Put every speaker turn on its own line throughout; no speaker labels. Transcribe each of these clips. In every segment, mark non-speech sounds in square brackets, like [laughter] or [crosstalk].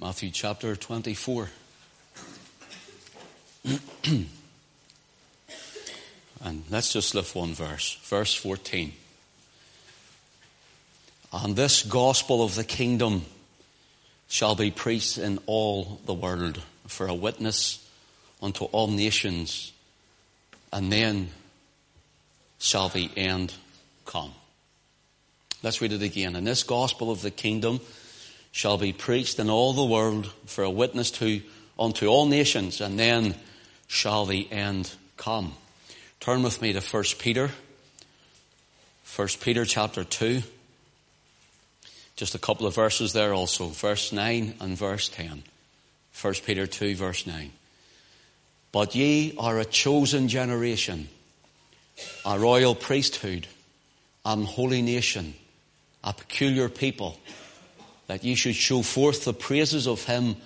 Matthew chapter 24. [clears throat] and let's just lift one verse. Verse 14. And this gospel of the kingdom shall be preached in all the world for a witness unto all nations, and then shall the end come. Let's read it again. And this gospel of the kingdom shall be preached in all the world for a witness to unto all nations, and then shall the end come. Turn with me to 1 Peter. 1 Peter chapter 2. Just a couple of verses there also. Verse 9 and verse 10. 1 Peter 2 verse 9. But ye are a chosen generation, a royal priesthood, an holy nation, a peculiar people, that ye should show forth the praises of him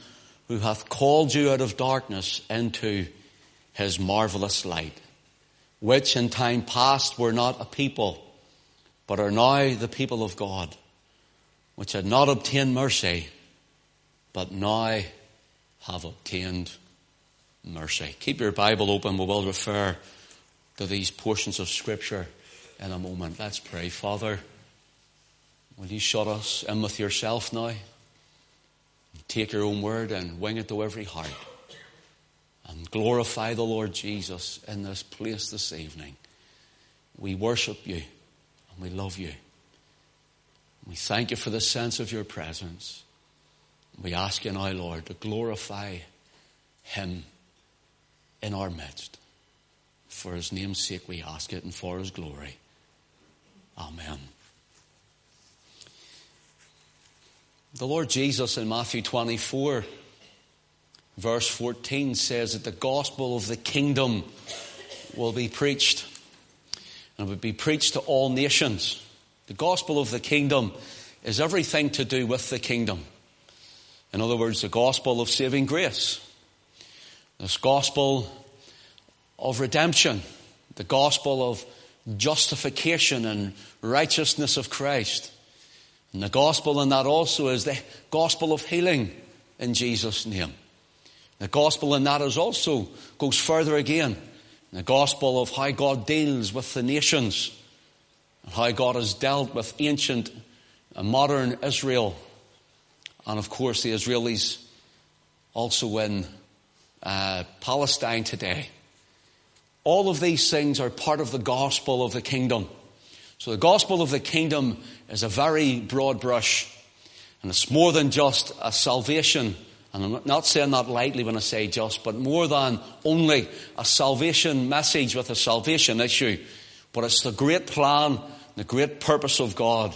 who hath called you out of darkness into his marvelous light, which in time past were not a people, but are now the people of God, which had not obtained mercy, but now have obtained mercy. Keep your Bible open. We will refer to these portions of Scripture in a moment. Let's pray. Father, will you shut us in with yourself now? Take your own word and wing it to every heart. And glorify the Lord Jesus in this place this evening. We worship you and we love you. We thank you for the sense of your presence. We ask you now, Lord, to glorify him in our midst. For his name's sake we ask it and for his glory. Amen. The Lord Jesus in Matthew 24, verse 14 says that the gospel of the kingdom will be preached and will be preached to all nations. The gospel of the kingdom is everything to do with the kingdom. In other words, the gospel of saving grace. This gospel of redemption, the gospel of justification and righteousness of Christ. And the gospel in that also is the gospel of healing in Jesus' name. The gospel in that is also goes further again. The gospel of how God deals with the nations and how God has dealt with ancient and modern Israel. And of course, the Israelis also in uh, Palestine today. All of these things are part of the gospel of the kingdom. So the gospel of the kingdom is a very broad brush. And it's more than just a salvation. And I'm not saying that lightly when I say just, but more than only a salvation message with a salvation issue. But it's the great plan, the great purpose of God.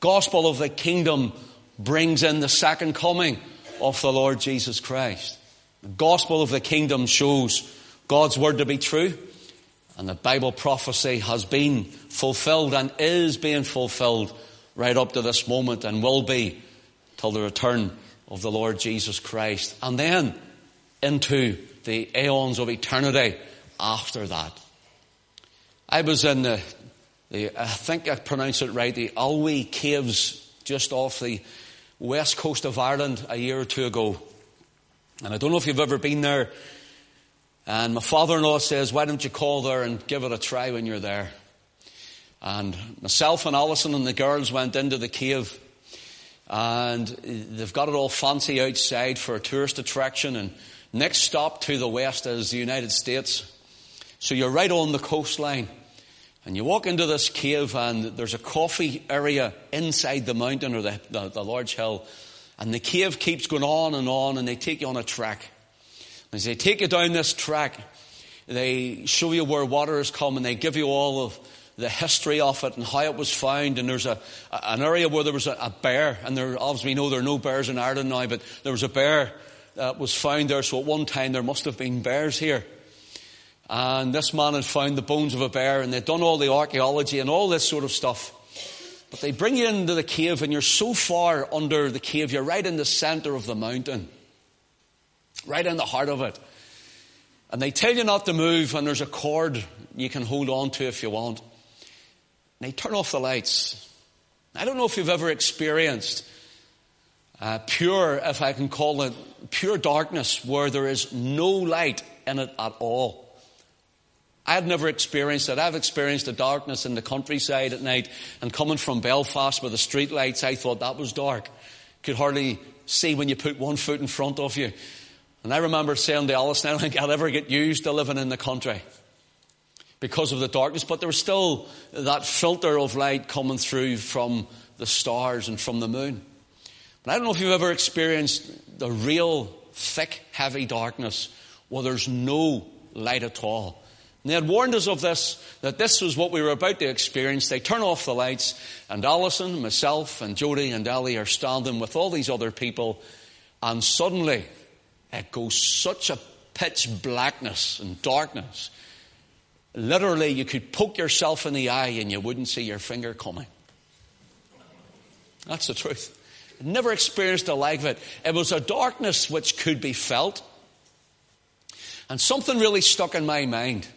Gospel of the kingdom brings in the second coming of the Lord Jesus Christ. The gospel of the kingdom shows God's word to be true, and the Bible prophecy has been fulfilled and is being fulfilled right up to this moment and will be till the return of the Lord Jesus Christ. And then into the aeons of eternity after that. I was in the, the I think I pronounced it right, the Aillwee Caves just off the west coast of Ireland a year or two ago. And I don't know if you've ever been there. And my father-in-law says, why don't you call there and give it a try when you're there? And myself and Alison and the girls went into the cave and they've got it all fancy outside for a tourist attraction and next stop to the west is the United States. So you're right on the coastline and you walk into this cave and there's a coffee area inside the mountain or the, the, the large hill and the cave keeps going on and on and they take you on a track. As they take you down this track, they show you where water has come and they give you all of the history of it and how it was found. And there's a, an area where there was a, a bear, and there, obviously we know there are no bears in Ireland now, but there was a bear that was found there. So at one time there must have been bears here. And this man had found the bones of a bear, and they'd done all the archaeology and all this sort of stuff. But they bring you into the cave and you're so far under the cave, you're right in the center of the mountain. Right in the heart of it. And they tell you not to move and there's a cord you can hold on to if you want. And they turn off the lights. I don't know if you've ever experienced uh, pure, if I can call it, pure darkness where there is no light in it at all. I've never experienced it. I've experienced the darkness in the countryside at night and coming from Belfast with the street lights, I thought that was dark. Could hardly see when you put one foot in front of you. And I remember saying to Alice, I don't think I'll ever get used to living in the country because of the darkness, but there was still that filter of light coming through from the stars and from the moon. But I don't know if you've ever experienced the real thick, heavy darkness where there's no light at all. And they had warned us of this, that this was what we were about to experience. They turn off the lights, and Alison, myself, and Jody and Ellie are standing with all these other people, and suddenly it goes such a pitch blackness and darkness. Literally, you could poke yourself in the eye and you wouldn't see your finger coming. That's the truth. Never experienced a like of it. It was a darkness which could be felt. And something really stuck in my mind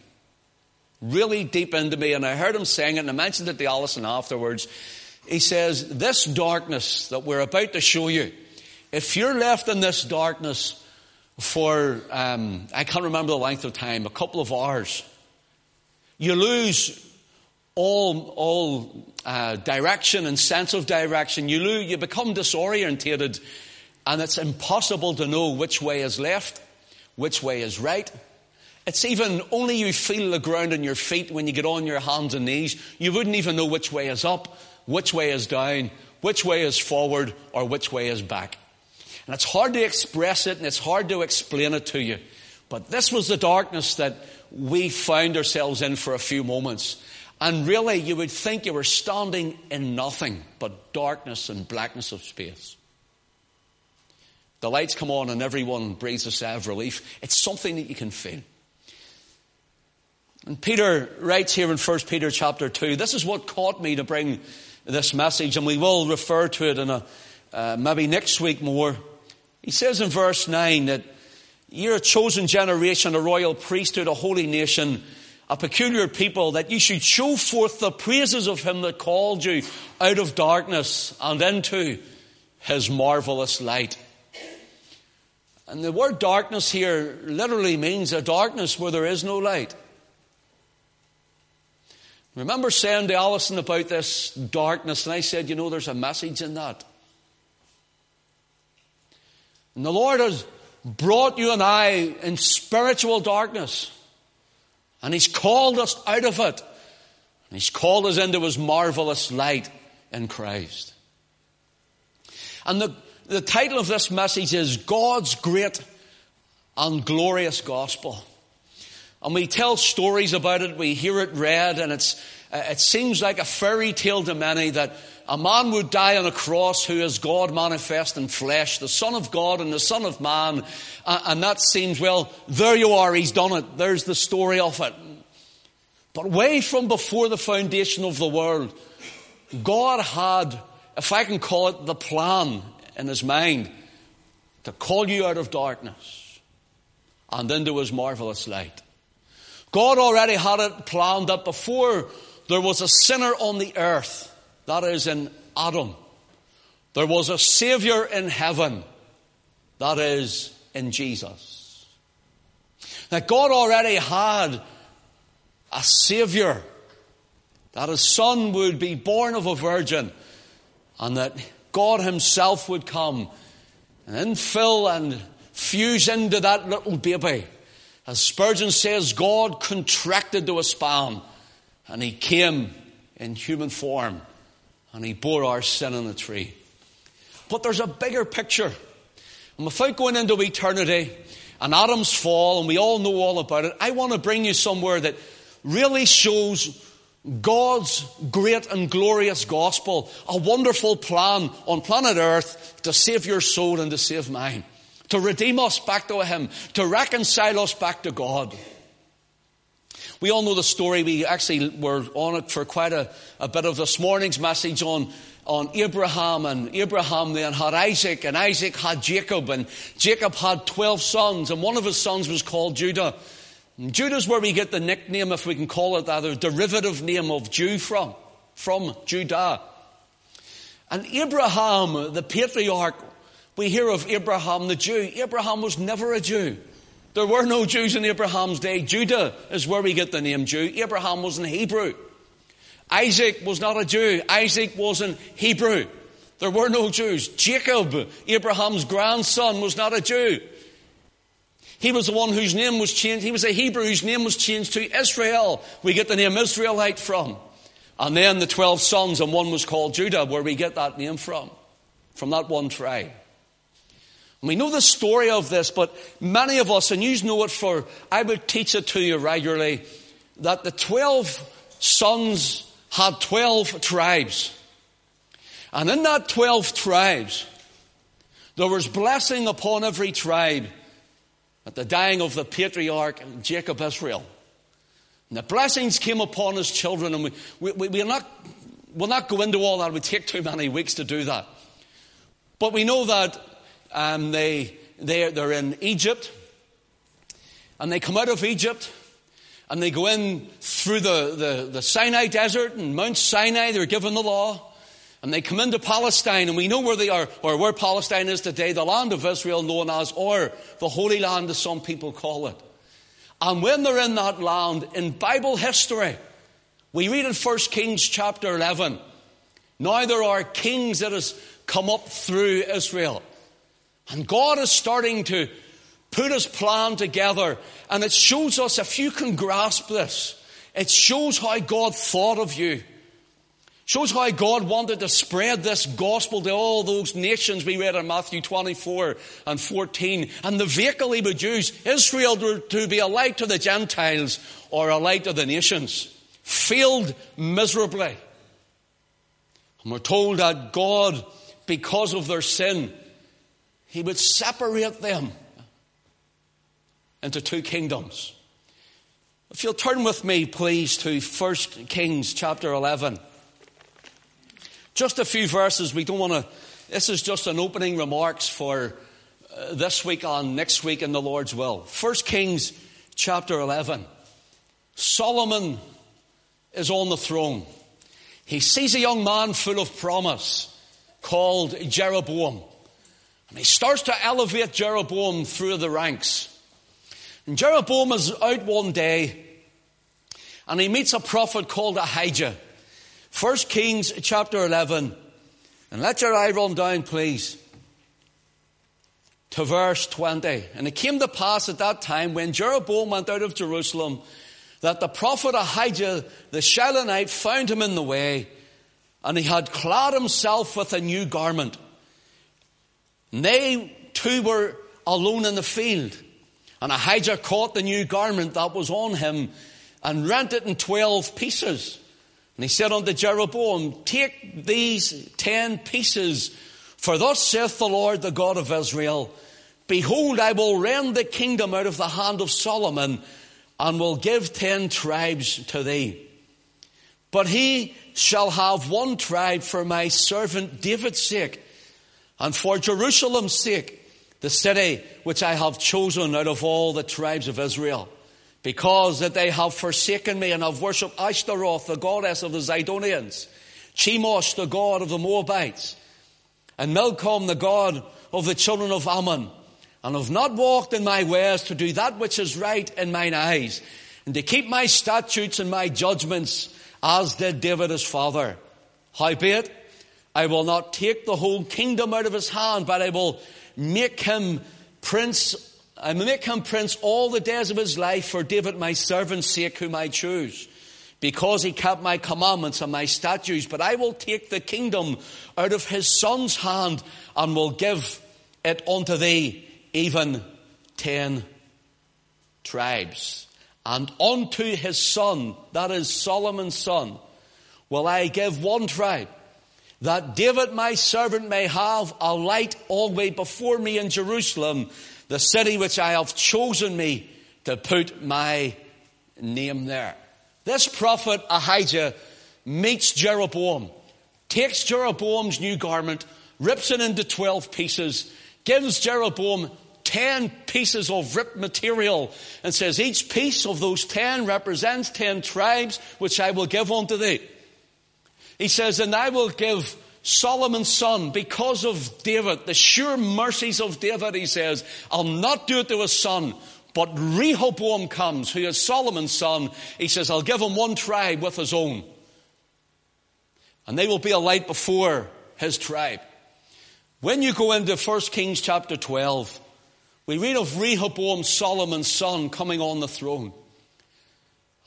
really deep into me, and I heard him saying it, and I mentioned it to Alison afterwards. He says, This darkness that we're about to show you, if you're left in this darkness for, um, I can't remember the length of time, a couple of hours, you lose all, all uh, direction and sense of direction. You, lose, you become disorientated, and it's impossible to know which way is left, which way is right. It's even only you feel the ground on your feet when you get on your hands and knees. You wouldn't even know which way is up, which way is down, which way is forward, or which way is back. And it's hard to express it and it's hard to explain it to you. But this was the darkness that we found ourselves in for a few moments. And really, you would think you were standing in nothing but darkness and blackness of space. The lights come on and everyone breathes a sigh of relief. It's something that you can feel. And Peter writes here in 1 Peter chapter 2, this is what caught me to bring this message, and we will refer to it in a, uh, maybe next week more. He says in verse 9 that you're a chosen generation, a royal priesthood, a holy nation, a peculiar people, that you should show forth the praises of him that called you out of darkness and into his marvelous light. And the word darkness here literally means a darkness where there is no light. Remember saying to Alison about this darkness, and I said, you know, there's a message in that. And the Lord has brought you and I in spiritual darkness. And He's called us out of it. And He's called us into His marvelous light in Christ. And the, the title of this message is God's Great and Glorious Gospel. And we tell stories about it, we hear it read, and it's, it seems like a fairy tale to many that a man would die on a cross who is God manifest in flesh, the Son of God and the Son of Man. And that seems, well, there you are, he's done it. There's the story of it. But way from before the foundation of the world, God had, if I can call it, the plan in his mind to call you out of darkness and into his marvelous light. God already had it planned that before there was a sinner on the earth, that is in Adam, there was a Savior in heaven, that is in Jesus. That God already had a Savior, that His Son would be born of a virgin, and that God Himself would come and infill and fuse into that little baby. As Spurgeon says, God contracted to a span and he came in human form and he bore our sin on the tree. But there's a bigger picture. And without going into eternity and Adam's fall, and we all know all about it, I want to bring you somewhere that really shows God's great and glorious gospel, a wonderful plan on planet earth to save your soul and to save mine to redeem us back to Him, to reconcile us back to God. We all know the story. We actually were on it for quite a, a bit of this morning's message on, on Abraham. And Abraham then had Isaac, and Isaac had Jacob, and Jacob had 12 sons, and one of his sons was called Judah. And Judah's where we get the nickname, if we can call it that, a derivative name of Jew from, from Judah. And Abraham, the patriarch, We hear of Abraham the Jew. Abraham was never a Jew. There were no Jews in Abraham's day. Judah is where we get the name Jew. Abraham was an Hebrew. Isaac was not a Jew. Isaac was an Hebrew. There were no Jews. Jacob, Abraham's grandson, was not a Jew. He was the one whose name was changed. He was a Hebrew whose name was changed to Israel. We get the name Israelite from. And then the 12 sons, and one was called Judah, where we get that name from. From that one tribe. We know the story of this, but many of us, and you know it for, I would teach it to you regularly, that the 12 sons had 12 tribes. And in that 12 tribes, there was blessing upon every tribe at the dying of the patriarch Jacob Israel. And the blessings came upon his children, and we, we, we, we're not, we'll not go into all that. It would take too many weeks to do that. But we know that um, they, they're, they're in Egypt, and they come out of Egypt, and they go in through the, the, the Sinai desert and Mount Sinai, they're given the law, and they come into Palestine, and we know where they are, or where Palestine is today, the land of Israel known as, or the Holy Land as some people call it. And when they're in that land, in Bible history, we read in 1 Kings chapter 11, now there are kings that has come up through Israel. And God is starting to put his plan together. And it shows us, if you can grasp this, it shows how God thought of you. Shows how God wanted to spread this gospel to all those nations we read in Matthew 24 and 14. And the vehicle he would use, Israel to be a light to the Gentiles or a light to the nations, failed miserably. And we're told that God, because of their sin, he would separate them into two kingdoms. If you'll turn with me, please, to 1 Kings chapter 11. Just a few verses. We don't want to, this is just an opening remarks for uh, this week on next week in the Lord's will. 1 Kings chapter 11. Solomon is on the throne. He sees a young man full of promise called Jeroboam. And he starts to elevate Jeroboam through the ranks. And Jeroboam is out one day and he meets a prophet called Ahijah. 1 Kings chapter 11. And let your eye run down, please, to verse 20. And it came to pass at that time when Jeroboam went out of Jerusalem that the prophet Ahijah the Shilonite found him in the way, and he had clad himself with a new garment. And they two were alone in the field. And Ahijah caught the new garment that was on him and rent it in twelve pieces. And he said unto Jeroboam, Take these ten pieces, for thus saith the Lord, the God of Israel, Behold, I will rend the kingdom out of the hand of Solomon, and will give ten tribes to thee. But he shall have one tribe for my servant David's sake, and for Jerusalem's sake, the city which I have chosen out of all the tribes of Israel, because that they have forsaken me and have worshipped Ashtoreth, the goddess of the Zidonians, Chemosh, the god of the Moabites, and Milcom, the god of the children of Ammon, and have not walked in my ways to do that which is right in mine eyes, and to keep my statutes and my judgments, as did David his father. Howbeit, I will not take the whole kingdom out of his hand, but I will make him prince. I will make him prince all the days of his life for David, my servant's sake, whom I choose, because he kept my commandments and my statutes. But I will take the kingdom out of his son's hand and will give it unto thee, even ten tribes. And unto his son, that is Solomon's son, will I give one tribe that David my servant may have a light always before me in Jerusalem, the city which I have chosen me to put my name there. This prophet Ahijah meets Jeroboam, takes Jeroboam's new garment, rips it into 12 pieces, gives Jeroboam 10 pieces of ripped material and says, each piece of those 10 represents 10 tribes which I will give unto thee. He says, And I will give Solomon's son, because of David, the sure mercies of David, he says, I'll not do it to his son. But Rehoboam comes, who is Solomon's son. He says, I'll give him one tribe with his own. And they will be a light before his tribe. When you go into 1 Kings chapter 12, we read of Rehoboam, Solomon's son, coming on the throne.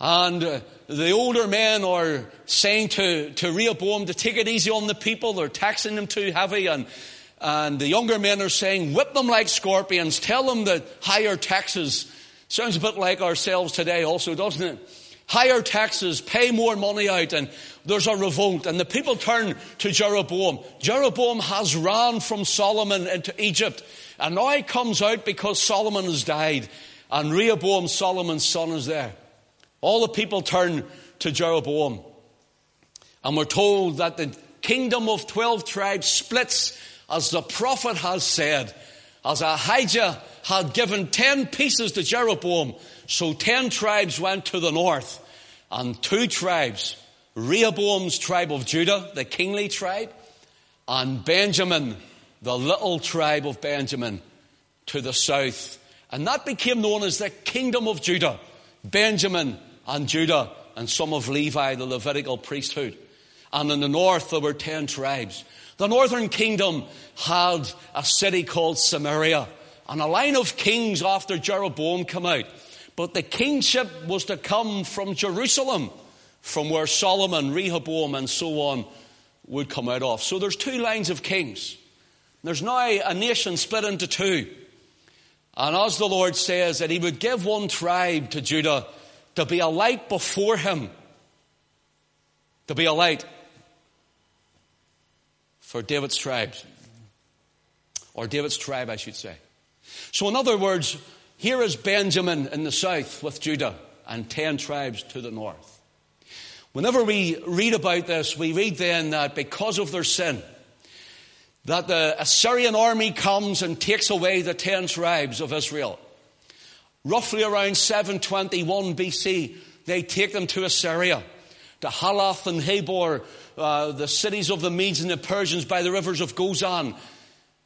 And the older men are saying to, to Rehoboam to take it easy on the people. They're taxing them too heavy. And, and the younger men are saying, whip them like scorpions. Tell them that higher taxes. Sounds a bit like ourselves today also, doesn't it? Higher taxes, pay more money out, and there's a revolt. And the people turn to Jeroboam. Jeroboam has ran from Solomon into Egypt. And now he comes out because Solomon has died. And Rehoboam, Solomon's son, is there. All the people turn to Jeroboam. And we're told that the kingdom of 12 tribes splits as the prophet has said. As Ahijah had given 10 pieces to Jeroboam, so 10 tribes went to the north and two tribes, Rehoboam's tribe of Judah, the kingly tribe, and Benjamin, the little tribe of Benjamin, to the south. And that became known as the kingdom of Judah. Benjamin and Judah and some of Levi, the Levitical priesthood. And in the north there were ten tribes. The northern kingdom had a city called Samaria and a line of kings after Jeroboam came out. But the kingship was to come from Jerusalem, from where Solomon, Rehoboam, and so on would come out of. So there's two lines of kings. There's now a nation split into two. And as the Lord says that He would give one tribe to Judah to be a light before him, to be a light for David's tribes, or David's tribe, I should say. So, in other words, here is Benjamin in the south with Judah and ten tribes to the north. Whenever we read about this, we read then that because of their sin, that the Assyrian army comes and takes away the ten tribes of Israel. Roughly around 721 BC, they take them to Assyria, to Halath and Habor, uh, the cities of the Medes and the Persians by the rivers of Gozan.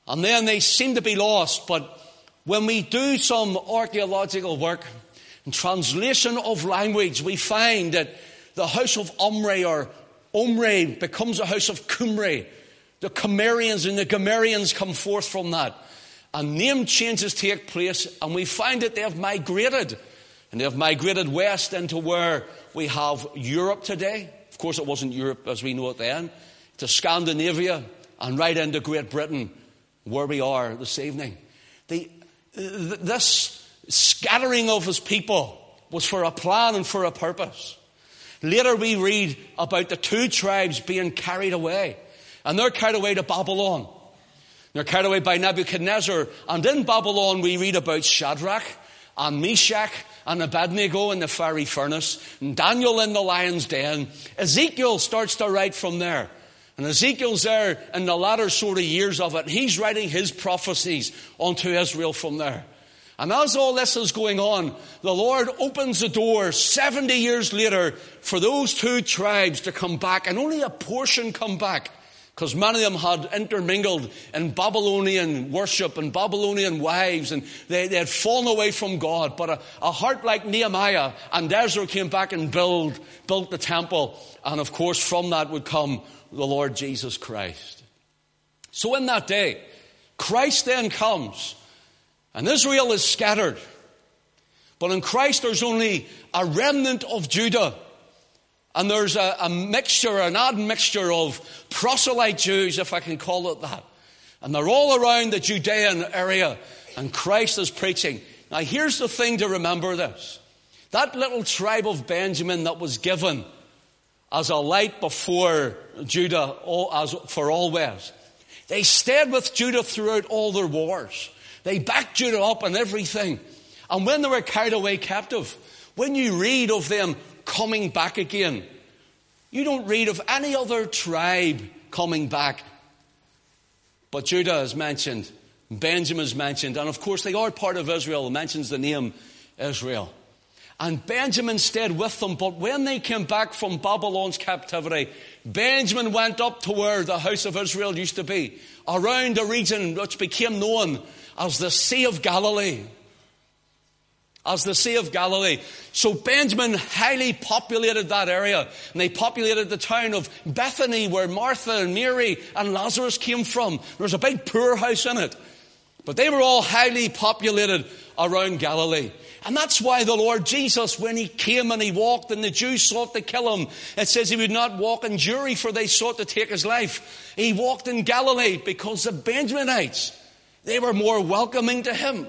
And then they seem to be lost, but when we do some archaeological work and translation of language, we find that the house of Omri or Omri becomes a house of Cumri. The Cimmerians and the Gomerians come forth from that and name changes take place, and we find that they have migrated. And they have migrated west into where we have Europe today. Of course, it wasn't Europe as we know it then, to Scandinavia and right into Great Britain, where we are this evening. The, this scattering of his people was for a plan and for a purpose. Later, we read about the two tribes being carried away, and they're carried away to Babylon. They're carried away by Nebuchadnezzar. And in Babylon, we read about Shadrach and Meshach and Abednego in the fiery furnace, and Daniel in the lion's den. Ezekiel starts to write from there. And Ezekiel's there in the latter sort of years of it. He's writing his prophecies onto Israel from there. And as all this is going on, the Lord opens the door 70 years later for those two tribes to come back, and only a portion come back. Because many of them had intermingled in Babylonian worship and Babylonian wives, and they, they had fallen away from God. But a, a, heart like Nehemiah and Ezra came back and build, built the temple. And of course, from that would come the Lord Jesus Christ. So in that day, Christ then comes, and Israel is scattered. But in Christ, there's only a remnant of Judah and there's a, a mixture, an admixture of proselyte Jews, if I can call it that. And they're all around the Judean area, and Christ is preaching. Now, here's the thing to remember this that little tribe of Benjamin that was given as a light before Judah as for always, they stayed with Judah throughout all their wars. They backed Judah up and everything. And when they were carried away captive, when you read of them coming back again. You don't read of any other tribe coming back. But Judah is mentioned, Benjamin is mentioned, and of course they are part of Israel. It mentions the name Israel. and Benjamin stayed with them. But when they came back from Babylon's captivity, Benjamin went up to where the house of Israel used to be, around a region which became known as the Sea of Galilee. As the Sea of Galilee. So Benjamin highly populated that area. And they populated the town of Bethany where Martha and Mary and Lazarus came from. There was a big poorhouse in it. But they were all highly populated around Galilee. And that's why the Lord Jesus, when he came and he walked and the Jews sought to kill him, it says he would not walk in Jewry for they sought to take his life. He walked in Galilee because the Benjaminites, they were more welcoming to him.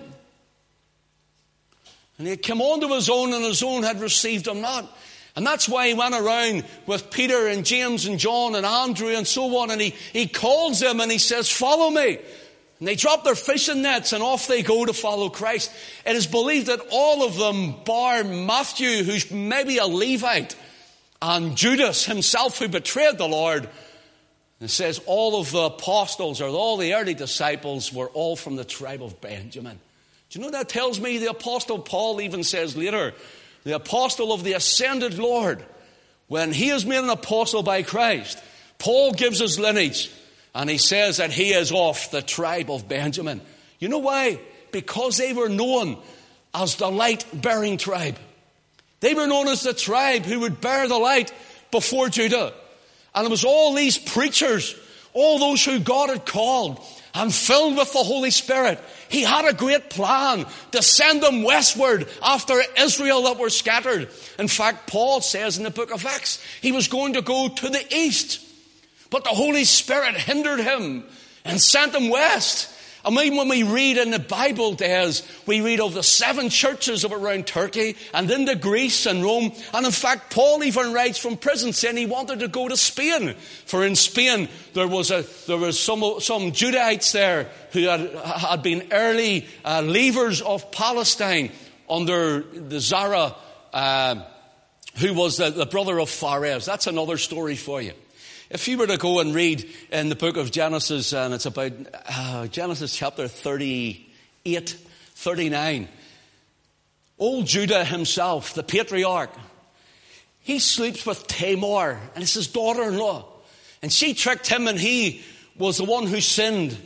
And he had come unto his own and his own had received him not. And that's why he went around with Peter and James and John and Andrew and so on and he, he calls them and he says, follow me. And they drop their fishing nets and off they go to follow Christ. It is believed that all of them, bar Matthew, who's maybe a Levite, and Judas himself, who betrayed the Lord, it says all of the apostles or all the early disciples were all from the tribe of Benjamin. Do you know that tells me the apostle Paul even says later, the apostle of the ascended Lord, when he is made an apostle by Christ, Paul gives his lineage and he says that he is of the tribe of Benjamin. You know why? Because they were known as the light bearing tribe. They were known as the tribe who would bear the light before Judah. And it was all these preachers, all those who God had called and filled with the Holy Spirit. He had a great plan to send them westward after Israel that were scattered. In fact, Paul says in the book of Acts, he was going to go to the east. But the Holy Spirit hindered him and sent him west. I mean, when we read in the Bible days, we read of the seven churches of around Turkey and into Greece and Rome. And in fact, Paul even writes from prison saying he wanted to go to Spain. For in Spain, there was a, there was some, some Judahites there who had, had been early uh, leavers of Palestine under the Zara, uh, who was the, the brother of Phares. That's another story for you. If you were to go and read in the book of Genesis, and it's about uh, Genesis chapter 38, 39, old Judah himself, the patriarch, he sleeps with Tamar, and it's his daughter in law. And she tricked him, and he was the one who sinned.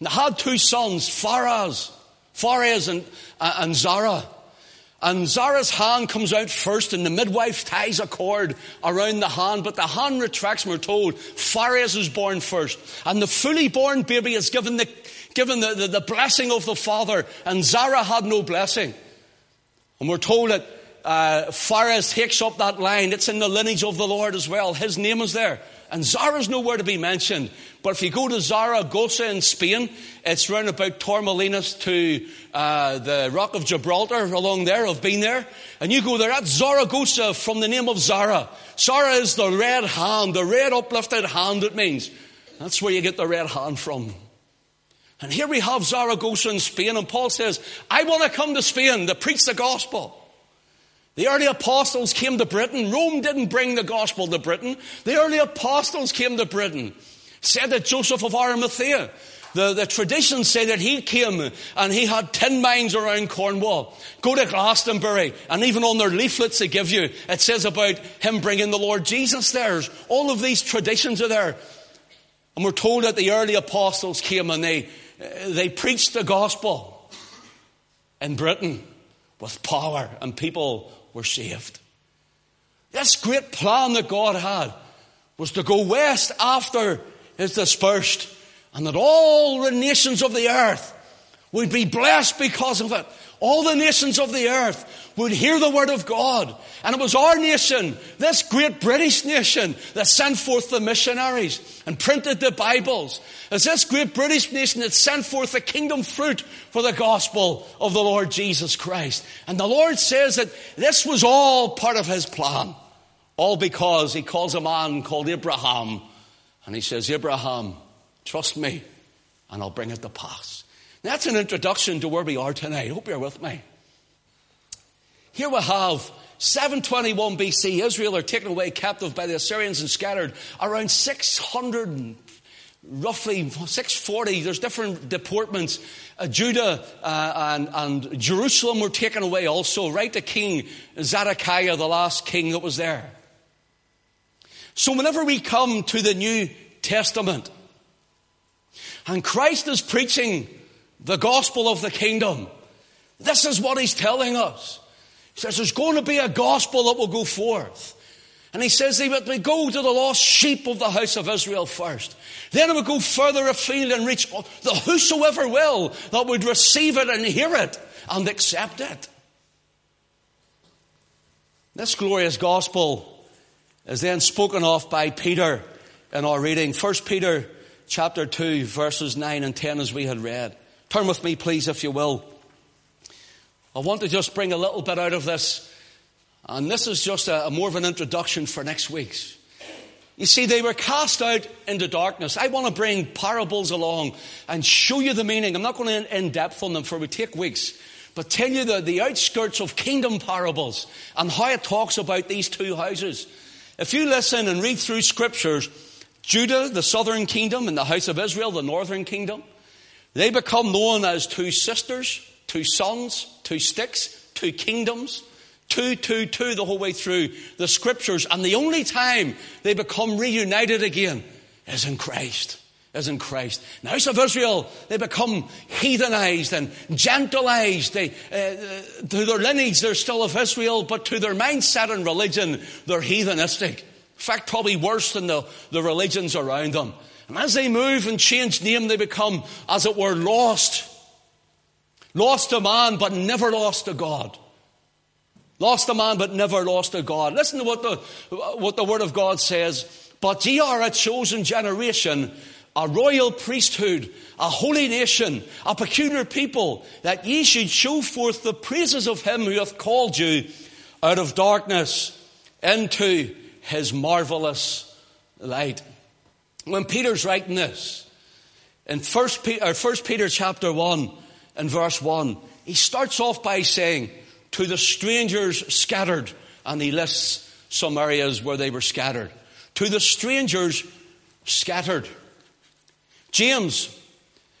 And had two sons, Phares, Phares and, uh, and Zara. And Zara's hand comes out first, and the midwife ties a cord around the hand, but the hand retracts, and we're told. Phares is born first. And the fully born baby is given the, given the, the, the blessing of the father, and Zara had no blessing. And we're told that uh, Phares takes up that line. It's in the lineage of the Lord as well. His name is there. And Zara's nowhere to be mentioned. But if you go to Zaragoza in Spain, it's round about Torremolinos to uh, the Rock of Gibraltar along there. I've been there. And you go there, that's Zaragoza from the name of Zara. Zara is the red hand, the red uplifted hand it means. That's where you get the red hand from. And here we have Zaragoza in Spain, and Paul says, I want to come to Spain to preach the gospel. The early apostles came to Britain. Rome didn't bring the gospel to Britain. The early apostles came to Britain. Said that Joseph of Arimathea, the, the traditions say that he came and he had tin mines around Cornwall. Go to Glastonbury and even on their leaflets they give you, it says about him bringing the Lord Jesus there. All of these traditions are there. And we're told that the early apostles came and they, they preached the gospel in Britain with power and people were saved. This great plan that God had was to go west after it's dispersed and that all the nations of the earth would be blessed because of it. All the nations of the earth would hear the word of God. And it was our nation, this great British nation, that sent forth the missionaries and printed the Bibles. It's this great British nation that sent forth the kingdom fruit for the gospel of the Lord Jesus Christ. And the Lord says that this was all part of his plan. All because he calls a man called Abraham. And he says, Abraham, trust me, and I'll bring it to pass. That's an introduction to where we are tonight. Hope you're with me. Here we have 721 BC, Israel are taken away captive by the Assyrians and scattered. Around 600 roughly 640, there's different deportments. Uh, Judah uh, and, and Jerusalem were taken away also, right to King Zedekiah, the last king that was there. So whenever we come to the New Testament, and Christ is preaching the gospel of the kingdom, this is what he's telling us. He says there's going to be a gospel that will go forth. And he says they would go to the lost sheep of the house of Israel first. Then it would go further afield and reach the whosoever will that would receive it and hear it and accept it. This glorious gospel is then spoken of by Peter in our reading. 1 Peter chapter 2 verses 9 and 10 as we had read. Turn with me please if you will. I want to just bring a little bit out of this and this is just a, a more of an introduction for next week's. You see, they were cast out into darkness. I want to bring parables along and show you the meaning. I'm not going to in depth on them for we take weeks, but tell you the, the outskirts of kingdom parables and how it talks about these two houses. If you listen and read through scriptures, Judah, the southern kingdom, and the house of Israel, the northern kingdom, they become known as two sisters, two sons, two sticks, two kingdoms. Two, two, two the whole way through the scriptures. And the only time they become reunited again is in Christ. Is in Christ. The house of Israel, they become heathenized and gentilized. They, uh, to their lineage, they're still of Israel, but to their mindset and religion, they're heathenistic. In fact, probably worse than the, the religions around them. And as they move and change name, they become, as it were, lost. Lost to man, but never lost to God. Lost a man, but never lost a God. Listen to what the, what the Word of God says. But ye are a chosen generation, a royal priesthood, a holy nation, a peculiar people, that ye should show forth the praises of him who hath called you out of darkness into his marvelous light. When Peter's writing this, in First Peter, First Peter chapter 1 and verse 1, he starts off by saying, to the strangers scattered. And he lists some areas where they were scattered. To the strangers scattered. James,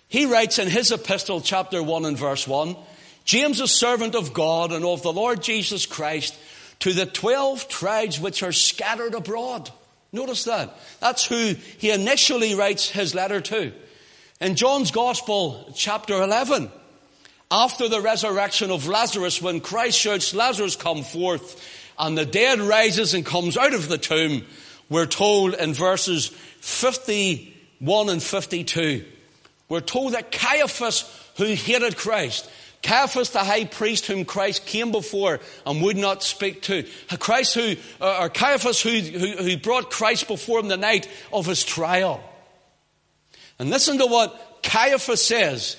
he writes in his epistle, chapter 1 and verse 1 James, a servant of God and of the Lord Jesus Christ, to the twelve tribes which are scattered abroad. Notice that. That's who he initially writes his letter to. In John's Gospel, chapter 11, after the resurrection of Lazarus, when Christ shouts, Lazarus come forth, and the dead rises and comes out of the tomb, we're told in verses 51 and 52, we're told that Caiaphas, who hated Christ, Caiaphas, the high priest whom Christ came before and would not speak to. Christ who, uh, or Caiaphas who, who, who brought Christ before him the night of his trial. And listen to what Caiaphas says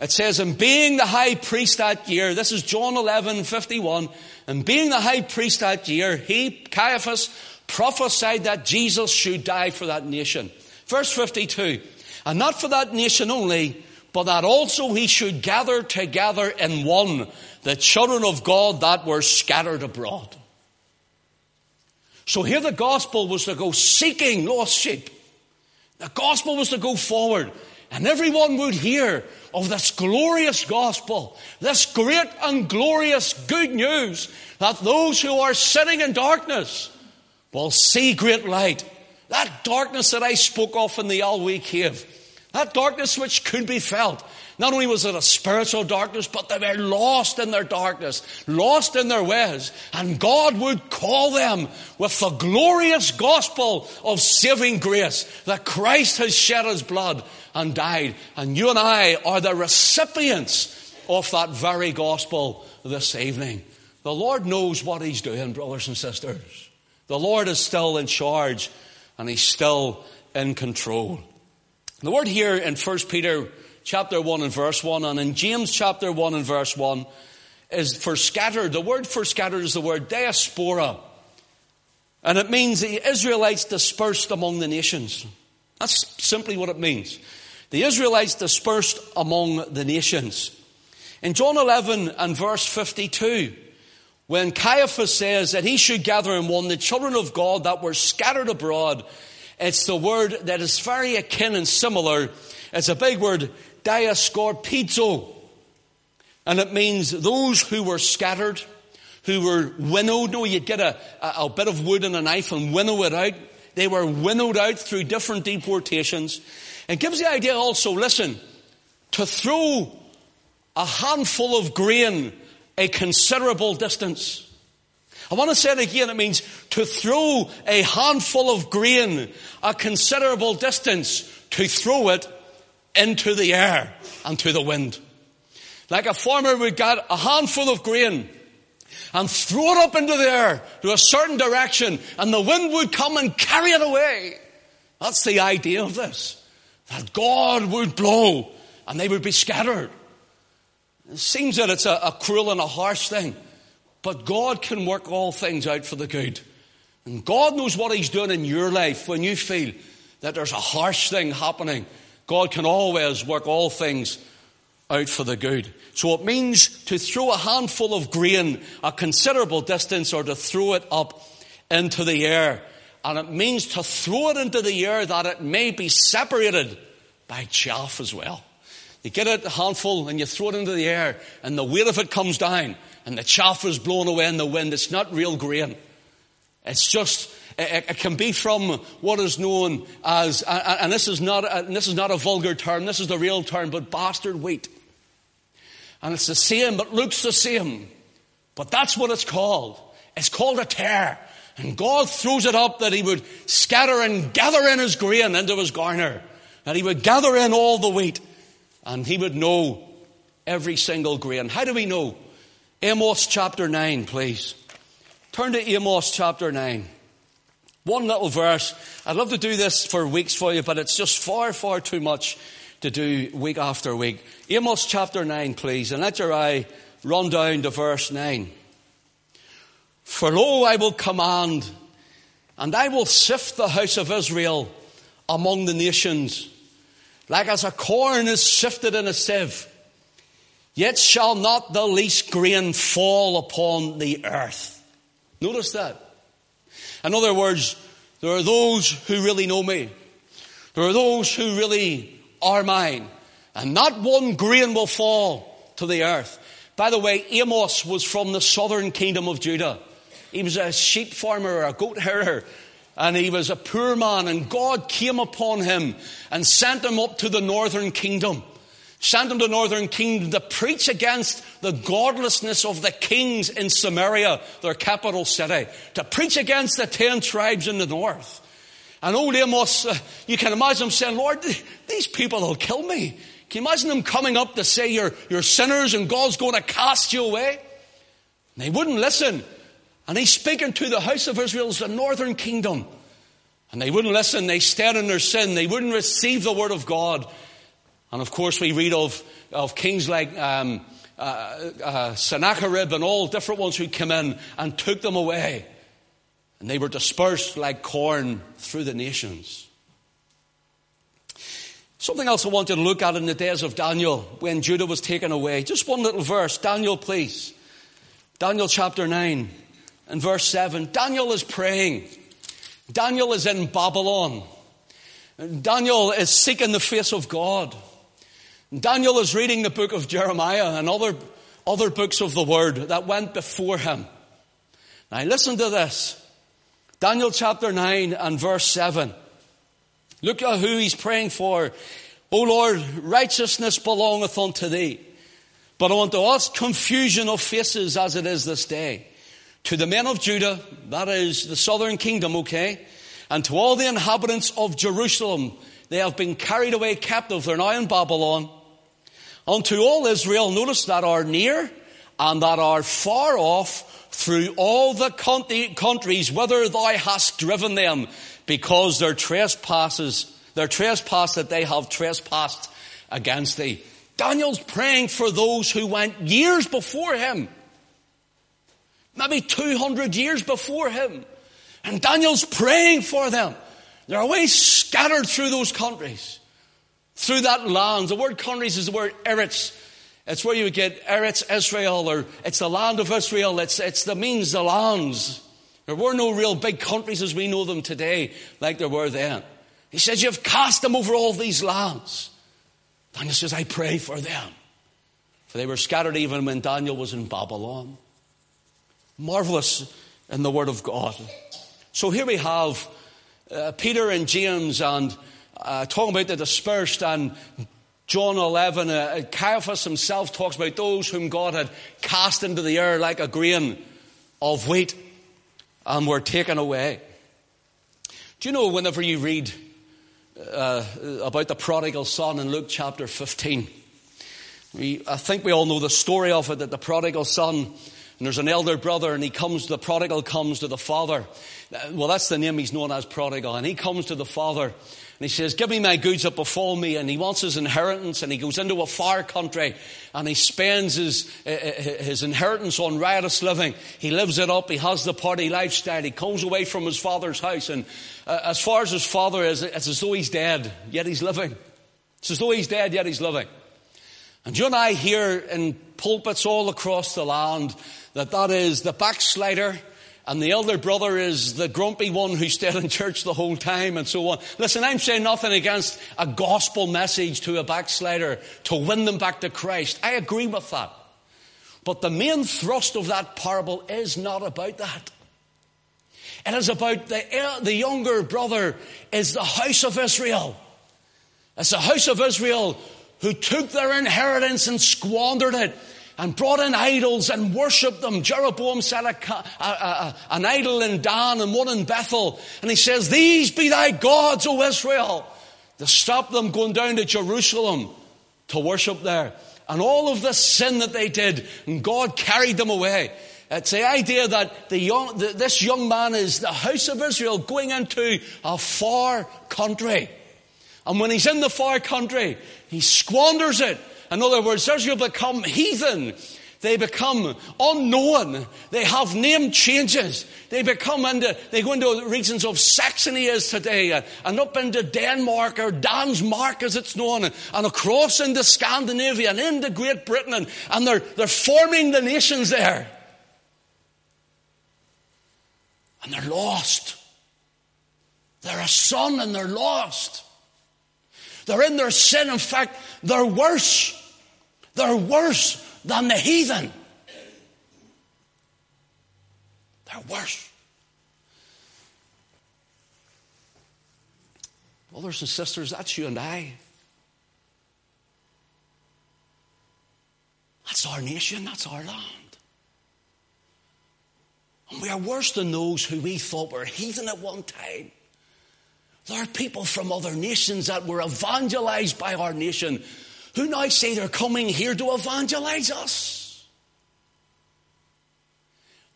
it says, and being the high priest that year, this is John 11, 51, and being the high priest that year, he, Caiaphas, prophesied that Jesus should die for that nation. Verse 52, and not for that nation only, but that also he should gather together in one the children of God that were scattered abroad. So here the gospel was to go seeking lost sheep. The gospel was to go forward and everyone would hear of this glorious gospel, this great and glorious good news that those who are sitting in darkness will see great light. That darkness that I spoke of in the Aillwee cave, that darkness which could be felt. Not only was it a spiritual darkness, but they were lost in their darkness, lost in their ways. And God would call them with the glorious gospel of saving grace that Christ has shed his blood and died. And you and I are the recipients of that very gospel this evening. The Lord knows what He's doing, brothers and sisters. The Lord is still in charge and He's still in control. The word here in 1 Peter chapter 1 and verse 1 and in James chapter 1 and verse 1 is for scattered. The word for scattered is the word diaspora. And it means the Israelites dispersed among the nations. That's simply what it means. The Israelites dispersed among the nations. In John 11 and verse 52, when Caiaphas says that he should gather in one the children of God that were scattered abroad, It's the word that is very akin and similar. It's a big word, diascorpizo. And it means those who were scattered, who were winnowed. No, you'd get a, a, a bit of wood and a knife and winnow it out. They were winnowed out through different deportations. It gives the idea also, listen, to throw a handful of grain a considerable distance. I want to say it again. It means to throw a handful of grain a considerable distance, to throw it into the air and to the wind. Like a farmer would get a handful of grain and throw it up into the air to a certain direction and the wind would come and carry it away. That's the idea of this. That God would blow and they would be scattered. It seems that it's a, a cruel and a harsh thing, but God can work all things out for the good. And God knows what He's doing in your life when you feel that there's a harsh thing happening. God can always work all things out for the good. So it means to throw a handful of grain a considerable distance or to throw it up into the air. And it means to throw it into the air that it may be separated by chaff as well. You get a handful and you throw it into the air and the weight of it comes down and the chaff is blown away in the wind. It's not real grain. It's just, it, it can be from what is known as, and this is not, and this is not a vulgar term, this is the real term, but bastard wheat. And it's the same, but looks the same. But that's what it's called. It's called a tare. And God throws it up that He would scatter and gather in His grain into His garner. That He would gather in all the wheat. And He would know every single grain. How do we know? Amos chapter 9, please. Turn to Amos chapter 9. One little verse. I'd love to do this for weeks for you, but it's just far, far too much to do week after week. Amos chapter 9, please, and let your eye run down to verse 9. For lo, I will command, and I will sift the house of Israel among the nations, like as a corn is sifted in a sieve. Yet shall not the least grain fall upon the earth. Notice that. In other words, there are those who really know me. There are those who really are mine. And not one grain will fall to the earth. By the way, Amos was from the southern kingdom of Judah. He was a sheep farmer or a goat herder. And he was a poor man, and God came upon him and sent him up to the northern kingdom. Sent him to the northern kingdom to preach against the godlessness of the kings in Samaria, their capital city. To preach against the ten tribes in the north. And old Amos, uh, you can imagine him saying, Lord, these people will kill me. Can you imagine them coming up to say you're, you're sinners and God's going to cast you away? And they wouldn't listen. And he's speaking to the house of Israel, the northern kingdom. And they wouldn't listen. They stayed in their sin. They wouldn't receive the word of God. And of course, we read of, of kings like um, uh, uh, Sennacherib and all different ones who came in and took them away. And they were dispersed like corn through the nations. Something else I wanted to look at in the days of Daniel when Judah was taken away. Just one little verse. Daniel, please. Daniel chapter 9 and verse 7. Daniel is praying. Daniel is in Babylon. Daniel is seeking the face of God. Daniel is reading the book of Jeremiah and other, other books of the Word that went before him. Now listen to this. Daniel chapter 9 and verse 7. Look at who he's praying for. O Lord, righteousness belongeth unto thee. But unto us confusion of faces as it is this day. To the men of Judah, that is the southern kingdom, okay? And to all the inhabitants of Jerusalem, they have been carried away captive. They're now in Babylon. Unto all Israel, notice that are near and that are far off, through all the countries whither thou hast driven them, because their trespasses, their trespass that they have trespassed against thee. Daniel's praying for those who went years before him. Maybe 200 years before him. And Daniel's praying for them. They're away scattered through those countries. Through that land. The word countries is the word eretz. It's where you would get Eretz Israel, or it's the land of Israel. It's, it's the means the lands. There were no real big countries as we know them today, like there were then. He says, You've cast them over all these lands. Daniel says, I pray for them. For they were scattered even when Daniel was in Babylon. Marvelous in the Word of God. So here we have uh, Peter and James and uh, talking about the dispersed and John 11, uh, Caiaphas himself talks about those whom God had cast into the air like a grain of wheat and were taken away. Do you know whenever you read uh, about the prodigal son in Luke chapter 15, we, I think we all know the story of it that the prodigal son, and there's an elder brother, and he comes, the prodigal comes to the father. Well, that's the name he's known as prodigal. And he comes to the father and he says, Give me my goods that befall me. And he wants his inheritance. And he goes into a far country and he spends his, eh, eh, his inheritance on riotous living. He lives it up. He has the party lifestyle. He comes away from his father's house. And uh, as far as his father is, it's as though he's dead, yet he's living. It's as though he's dead, yet he's living. And you and I hear in pulpits all across the land that that is the backslider and the elder brother is the grumpy one who stayed in church the whole time and so on. Listen, I'm saying nothing against a gospel message to a backslider to win them back to Christ. I agree with that. But the main thrust of that parable is not about that. It is about the, the younger brother is the house of Israel. It's the house of Israel who took their inheritance and squandered it and brought in idols and worshipped them. Jeroboam set a, a, a, an idol in Dan and one in Bethel. And he says, These be thy gods, O Israel. To stop them going down to Jerusalem to worship there. And all of the sin that they did, and God carried them away. It's the idea that the young, the, this young man is the house of Israel going into a far country. And when he's in the far country, he squanders it in other words, Israel become heathen. They become unknown. They have name changes. They become into, they go into regions of Saxony as today, and, and up into Denmark or Dansmark as it's known, and, across into Scandinavia and into Great Britain, and, and they're, they're forming the nations there. And they're lost. They're a son and they're lost. They're in their sin. In fact, they're worse. They're worse than the heathen. They're worse. Brothers and sisters, that's you and I. That's our nation, that's our land. And we are worse than those who we thought were heathen at one time. There are people from other nations that were evangelized by our nation who now say they're coming here to evangelize us.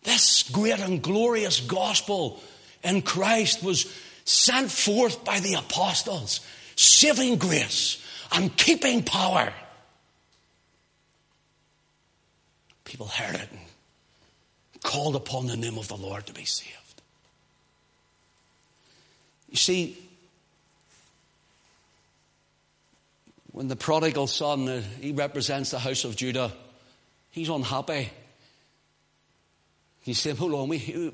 This great and glorious gospel in Christ was sent forth by the apostles, saving grace and keeping power. People heard it and called upon the name of the Lord to be saved. You see, when the prodigal son, uh, he represents the house of Judah, he's unhappy. He said, hold on, we,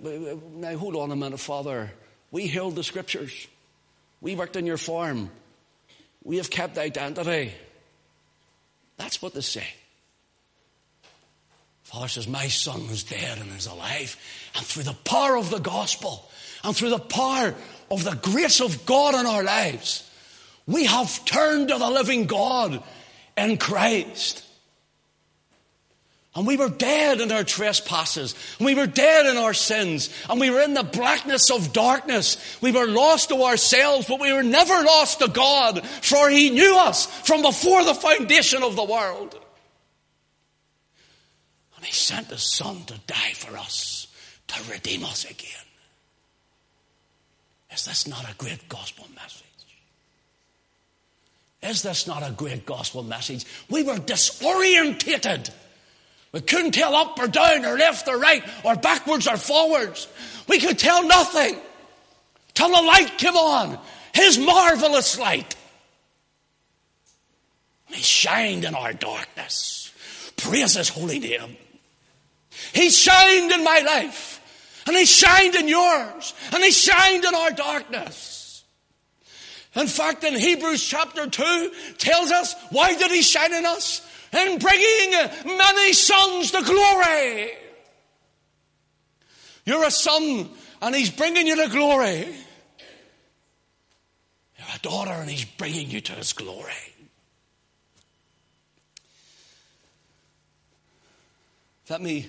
now hold on a minute, Father. We held the scriptures. We worked in your farm. We have kept identity. That's what they say. Father says, My son was dead and is alive. And through the power of the gospel and through the power of the grace of God in our lives, we have turned to the living God in Christ. And we were dead in our trespasses. And we were dead in our sins. And we were in the blackness of darkness. We were lost to ourselves, but we were never lost to God, for He knew us from before the foundation of the world. And He sent His Son to die for us, to redeem us again. Is this not a great gospel message? Is this not a great gospel message? We were disorientated. We couldn't tell up or down or left or right or backwards or forwards. We could tell nothing till the light came on, His marvelous light. He shined in our darkness. Praise His holy name. He shined in my life. And He shined in yours. And He shined in our darkness. In fact, in Hebrews chapter 2 tells us why did He shine in us? In bringing many sons to glory. You're a son and He's bringing you to glory. You're a daughter and He's bringing you to His glory. Let me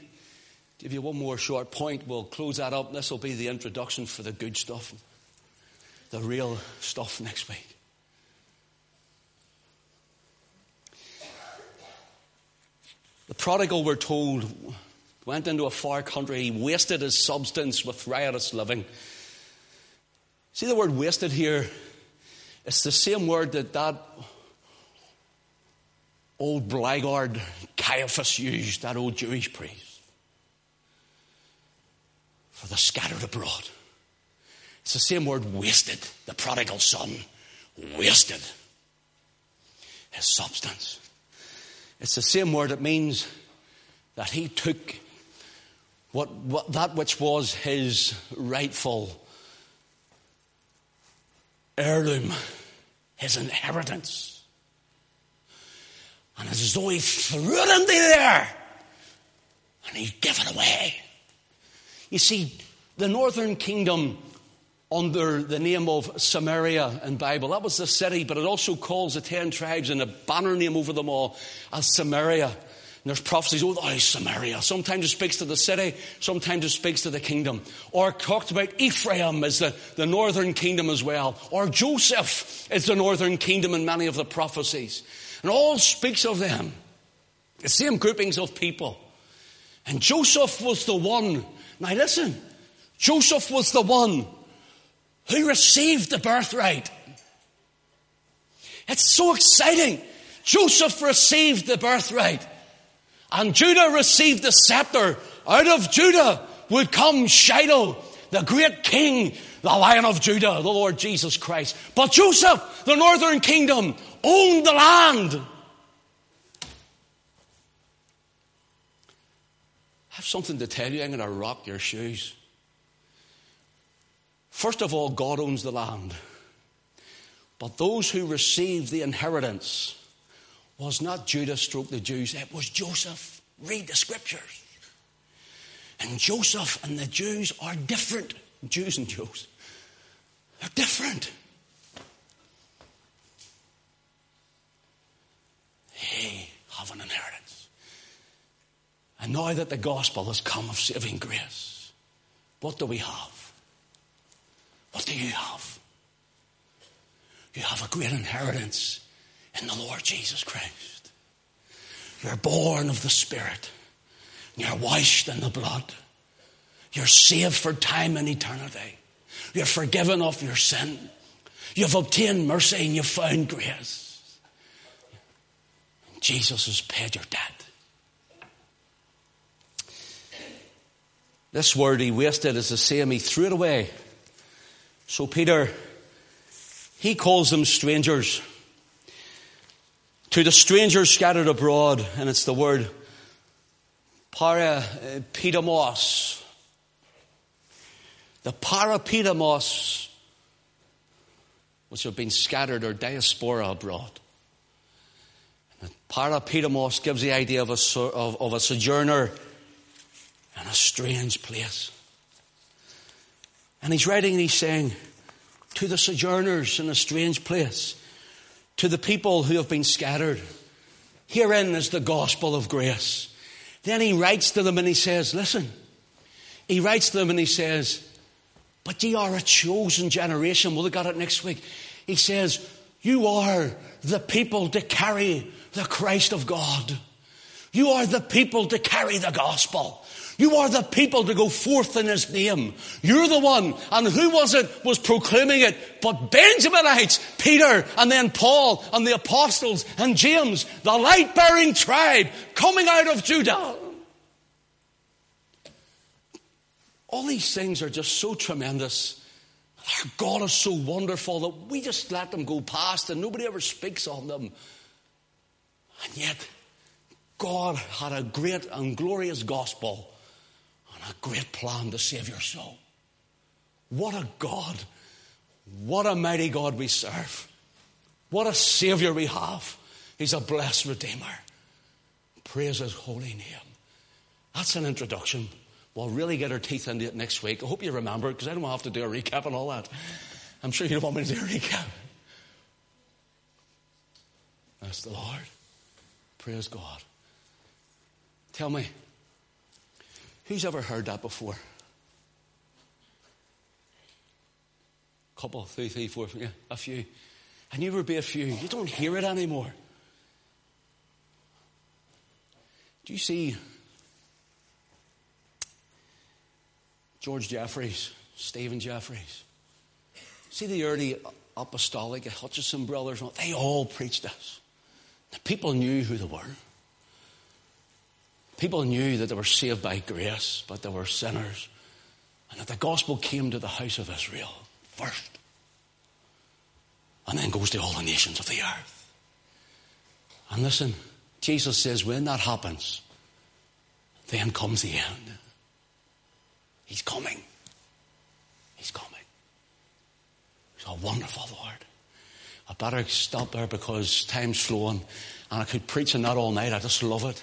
give you one more short point. We'll close that up. This will be the introduction for the good stuff, the real stuff next week. The prodigal, we're told, went into a far country. He wasted his substance with riotous living. See the word wasted here? It's the same word that that old blackguard Caiaphas used, that old Jewish priest, for the scattered abroad. It's the same word wasted, the prodigal son wasted his substance. It's the same word that means that he took what, what, that which was his rightful heirloom, his inheritance, and as though he threw it into there and he gave it away. You see, the northern kingdom under the name of Samaria in Bible. That was the city, but it also calls the ten tribes and a banner name over them all as Samaria. And there's prophecies, oh, that is Samaria. Sometimes it speaks to the city, sometimes it speaks to the kingdom. Or talked about Ephraim as the, the northern kingdom as well. Or Joseph is the northern kingdom in many of the prophecies. And all speaks of them. The same groupings of people. And Joseph was the one. Now listen. Joseph was the one who received the birthright. It's so exciting. Joseph received the birthright. And Judah received the scepter. Out of Judah would come Shiloh, the great king, the lion of Judah, the Lord Jesus Christ. But Joseph, the northern kingdom, owned the land. I have something to tell you. I'm going to rock your shoes. First of all, God owns the land. But those who received the inheritance was not Judah stroke the Jews, it was Joseph. Read the scriptures. And Joseph and the Jews are different. Jews and Jews. They're different. They have an inheritance. And now that the gospel has come of saving grace, what do we have? What do you have? You have a great inheritance in the Lord Jesus Christ. You're born of the Spirit. You're washed in the blood. You're saved for time and eternity. You're forgiven of your sin. You've obtained mercy and you've found grace. Jesus has paid your debt. This word he wasted is the same, he threw it away. So Peter, he calls them strangers. To the strangers scattered abroad, and it's the word parapetamos. The parapetamos, which have been scattered or diaspora abroad. Parapetamos gives the idea of a, of, of a sojourner in a strange place. And he's writing and he's saying, to the sojourners in a strange place, to the people who have been scattered, herein is the gospel of grace. Then he writes to them and he says, listen, he writes to them and he says, but ye are a chosen generation. We'll look at it next week. He says, you are the people to carry the Christ of God. You are the people to carry the gospel. You are the people to go forth in His name. You're the one. And who was it was proclaiming it? But Benjaminites, Peter, and then Paul, and the apostles, and James, the light bearing tribe coming out of Judah. All these things are just so tremendous. Our God is so wonderful that we just let them go past and nobody ever speaks on them. And yet, God had a great and glorious gospel, and a great plan to save your soul. What a God. What a mighty God we serve. What a Savior we have. He's a blessed Redeemer. Praise His holy name. That's an introduction. We'll really get our teeth into it next week. I hope you remember because I don't want to have to do a recap and all that. I'm sure you don't want me to do a recap. That's the Lord. Praise God. Tell me, who's ever heard that before? Couple, three, three, four, yeah, a few. And you would be a few. You don't hear it anymore. Do you see George Jeffreys, Stephen Jeffreys? See the early apostolic Hutchison brothers, they all preached this. The people knew who they were. People knew that they were saved by grace, but they were sinners. And that the gospel came to the house of Israel first. And then goes to all the nations of the earth. And listen, Jesus says when that happens, then comes the end. He's coming. He's coming. He's a wonderful Lord. I better stop there because time's flowing and I could preach on that all night. I just love it.